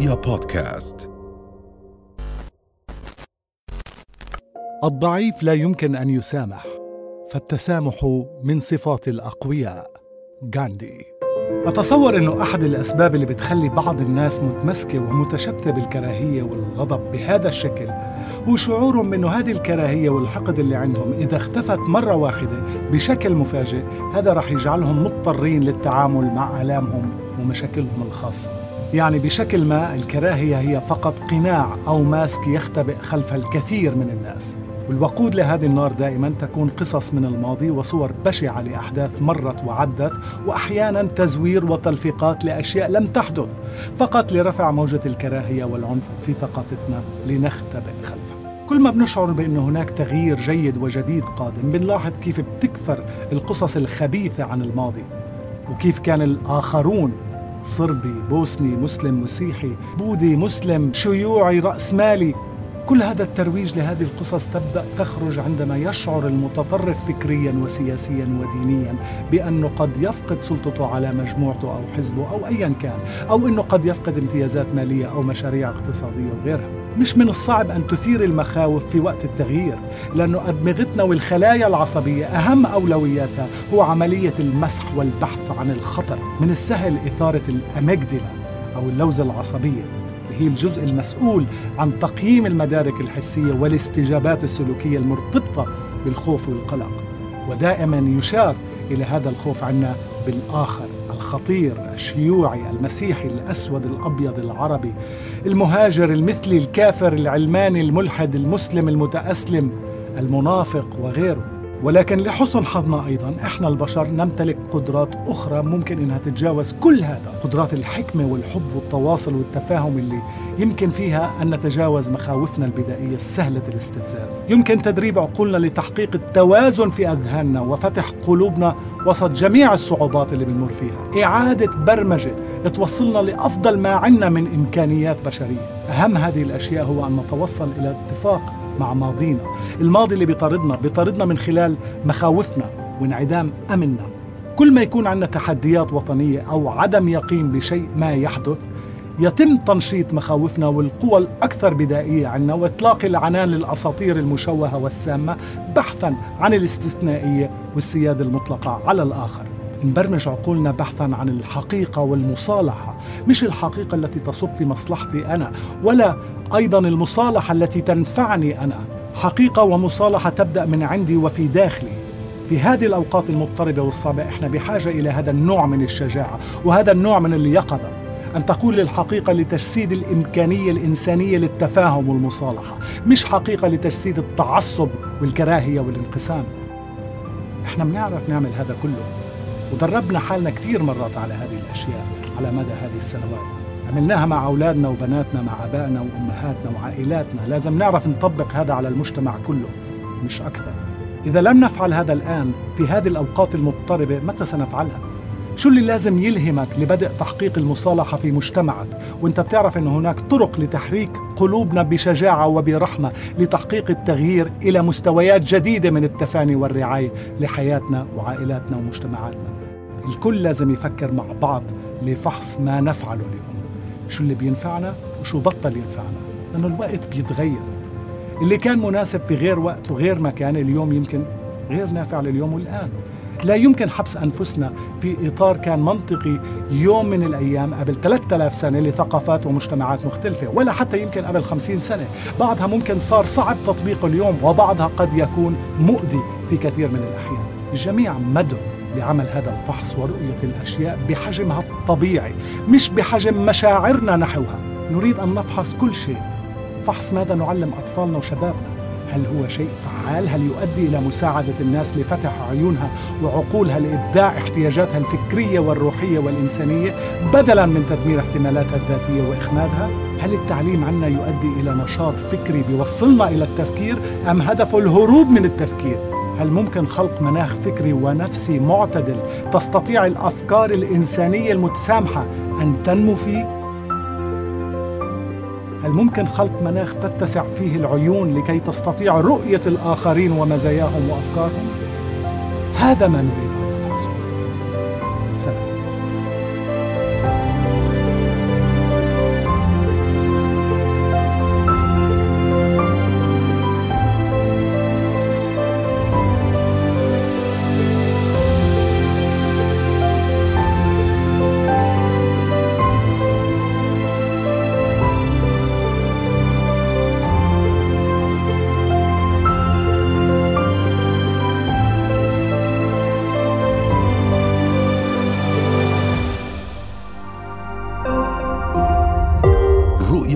رؤيا بودكاست. الضعيف لا يمكن أن يسامح فالتسامح من صفات الأقوياء. غاندي. أتصور أنه أحد الأسباب اللي بتخلي بعض الناس متمسكة ومتشبثة بالكراهية والغضب بهذا الشكل هو شعورهم أنه هذه الكراهية والحقد اللي عندهم إذا اختفت مرة واحدة بشكل مفاجئ هذا رح يجعلهم مضطرين للتعامل مع آلامهم ومشاكلهم الخاصة. يعني بشكل ما الكراهية هي فقط قناع أو ماسك يختبئ خلف الكثير من الناس. والوقود لهذه النار دائما تكون قصص من الماضي وصور بشعة لأحداث مرت وعدت وأحيانا تزوير وتلفيقات لأشياء لم تحدث فقط لرفع موجة الكراهية والعنف في ثقافتنا لنختبئ خلفها كل ما بنشعر بأن هناك تغيير جيد وجديد قادم بنلاحظ كيف بتكثر القصص الخبيثة عن الماضي وكيف كان الآخرون صربي بوسني مسلم مسيحي بوذي مسلم شيوعي رأسمالي. كل هذا الترويج لهذه القصص تبدأ تخرج عندما يشعر المتطرف فكريا وسياسيا ودينيا بأنه قد يفقد سلطته على مجموعته أو حزبه أو ايا كان، أو إنه قد يفقد امتيازات مالية أو مشاريع اقتصادية وغيرها. مش من الصعب أن تثير المخاوف في وقت التغيير، لأنه أدمغتنا والخلايا العصبية أهم أولوياتها هو عملية المسح والبحث عن الخطر، من السهل إثارة الاميجدلا أو اللوزة العصبية هي الجزء المسؤول عن تقييم المدارك الحسية والاستجابات السلوكية المرتبطة بالخوف والقلق. ودائما يشار إلى هذا الخوف عنا بالآخر الخطير الشيوعي المسيحي الأسود الأبيض العربي المهاجر المثلي الكافر العلماني الملحد المسلم المتأسلم المنافق وغيره. ولكن لحسن حظنا أيضا إحنا البشر نمتلك قدرات أخرى ممكن إنها تتجاوز كل هذا، قدرات الحكمة والحب والتواصل والتفاهم اللي يمكن فيها أن نتجاوز مخاوفنا البدائية السهله الاستفزاز، يمكن تدريب عقولنا لتحقيق التوازن في أذهاننا وفتح قلوبنا وسط جميع الصعوبات اللي بنمر فيها، إعادة برمجة توصلنا لأفضل ما عندنا من إمكانيات بشرية، أهم هذه الأشياء هو أن نتوصل إلى اتفاق مع ماضينا. الماضي اللي بيطاردنا بيطاردنا من خلال مخاوفنا وانعدام أمننا. كل ما يكون عندنا تحديات وطنية أو عدم يقين بشيء ما يحدث يتم تنشيط مخاوفنا والقوى الأكثر بدائية عنا وإطلاق العنان للأساطير المشوهة والسامة بحثا عن الاستثنائية والسيادة المطلقة على الآخر. نبرمج عقولنا بحثا عن الحقيقة والمصالحة مش الحقيقة التي تصب في مصلحتي أنا ولا أيضا المصالحة التي تنفعني أنا. حقيقة ومصالحة تبدأ من عندي وفي داخلي. في هذه الأوقات المضطربة والصعبة إحنا بحاجة إلى هذا النوع من الشجاعة وهذا النوع من اليقظة. أن تقول الحقيقة لتجسيد الإمكانية الإنسانية للتفاهم والمصالحة مش حقيقة لتجسيد التعصب والكراهية والانقسام. إحنا بنعرف نعمل هذا كله. ودربنا حالنا كثير مرات على هذه الأشياء على مدى هذه السنوات. عملناها مع أولادنا وبناتنا مع أبائنا وأمهاتنا وعائلاتنا. لازم نعرف نطبق هذا على المجتمع كله مش أكثر. إذا لم نفعل هذا الآن في هذه الأوقات المضطربة متى سنفعلها؟ شو اللي لازم يلهمك لبدء تحقيق المصالحة في مجتمعك؟ وانت بتعرف إن هناك طرق لتحريك قلوبنا بشجاعة وبرحمة لتحقيق التغيير إلى مستويات جديدة من التفاني والرعاية لحياتنا وعائلاتنا ومجتمعاتنا. الكل لازم يفكر مع بعض لفحص ما نفعله اليوم. شو اللي بينفعنا وشو بطل ينفعنا؟ لأنه الوقت بيتغير. اللي كان مناسب في غير وقت وغير مكان اليوم يمكن غير نافع لليوم والآن. لا يمكن حبس أنفسنا في إطار كان منطقي يوم من الأيام قبل 3000 سنة لثقافات ومجتمعات مختلفة ولا حتى يمكن قبل 50 سنة. بعضها ممكن صار صعب تطبيقه اليوم وبعضها قد يكون مؤذي في كثير من الأحيان. الجميع مدعو لعمل هذا الفحص ورؤية الأشياء بحجمها الطبيعي مش بحجم مشاعرنا نحوها. نريد أن نفحص كل شيء. فحص ماذا نعلم أطفالنا وشبابنا؟ هل هو شيء فعال؟ هل يؤدي إلى مساعدة الناس لفتح عيونها وعقولها لإبداع احتياجاتها الفكرية والروحية والإنسانية بدلا من تدمير احتمالاتها الذاتية وإخمادها؟ هل التعليم عنا يؤدي إلى نشاط فكري بيوصلنا إلى التفكير أم هدفه الهروب من التفكير؟ هل ممكن خلق مناخ فكري ونفسي معتدل تستطيع الأفكار الإنسانية المتسامحة أن تنمو فيه هل ممكن خلق مناخ تتسع فيه العيون لكي تستطيع رؤية الآخرين ومزاياهم وأفكارهم؟ هذا ما نريد أن نفحصه سلام.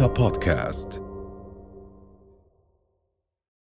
رؤيا بودكاست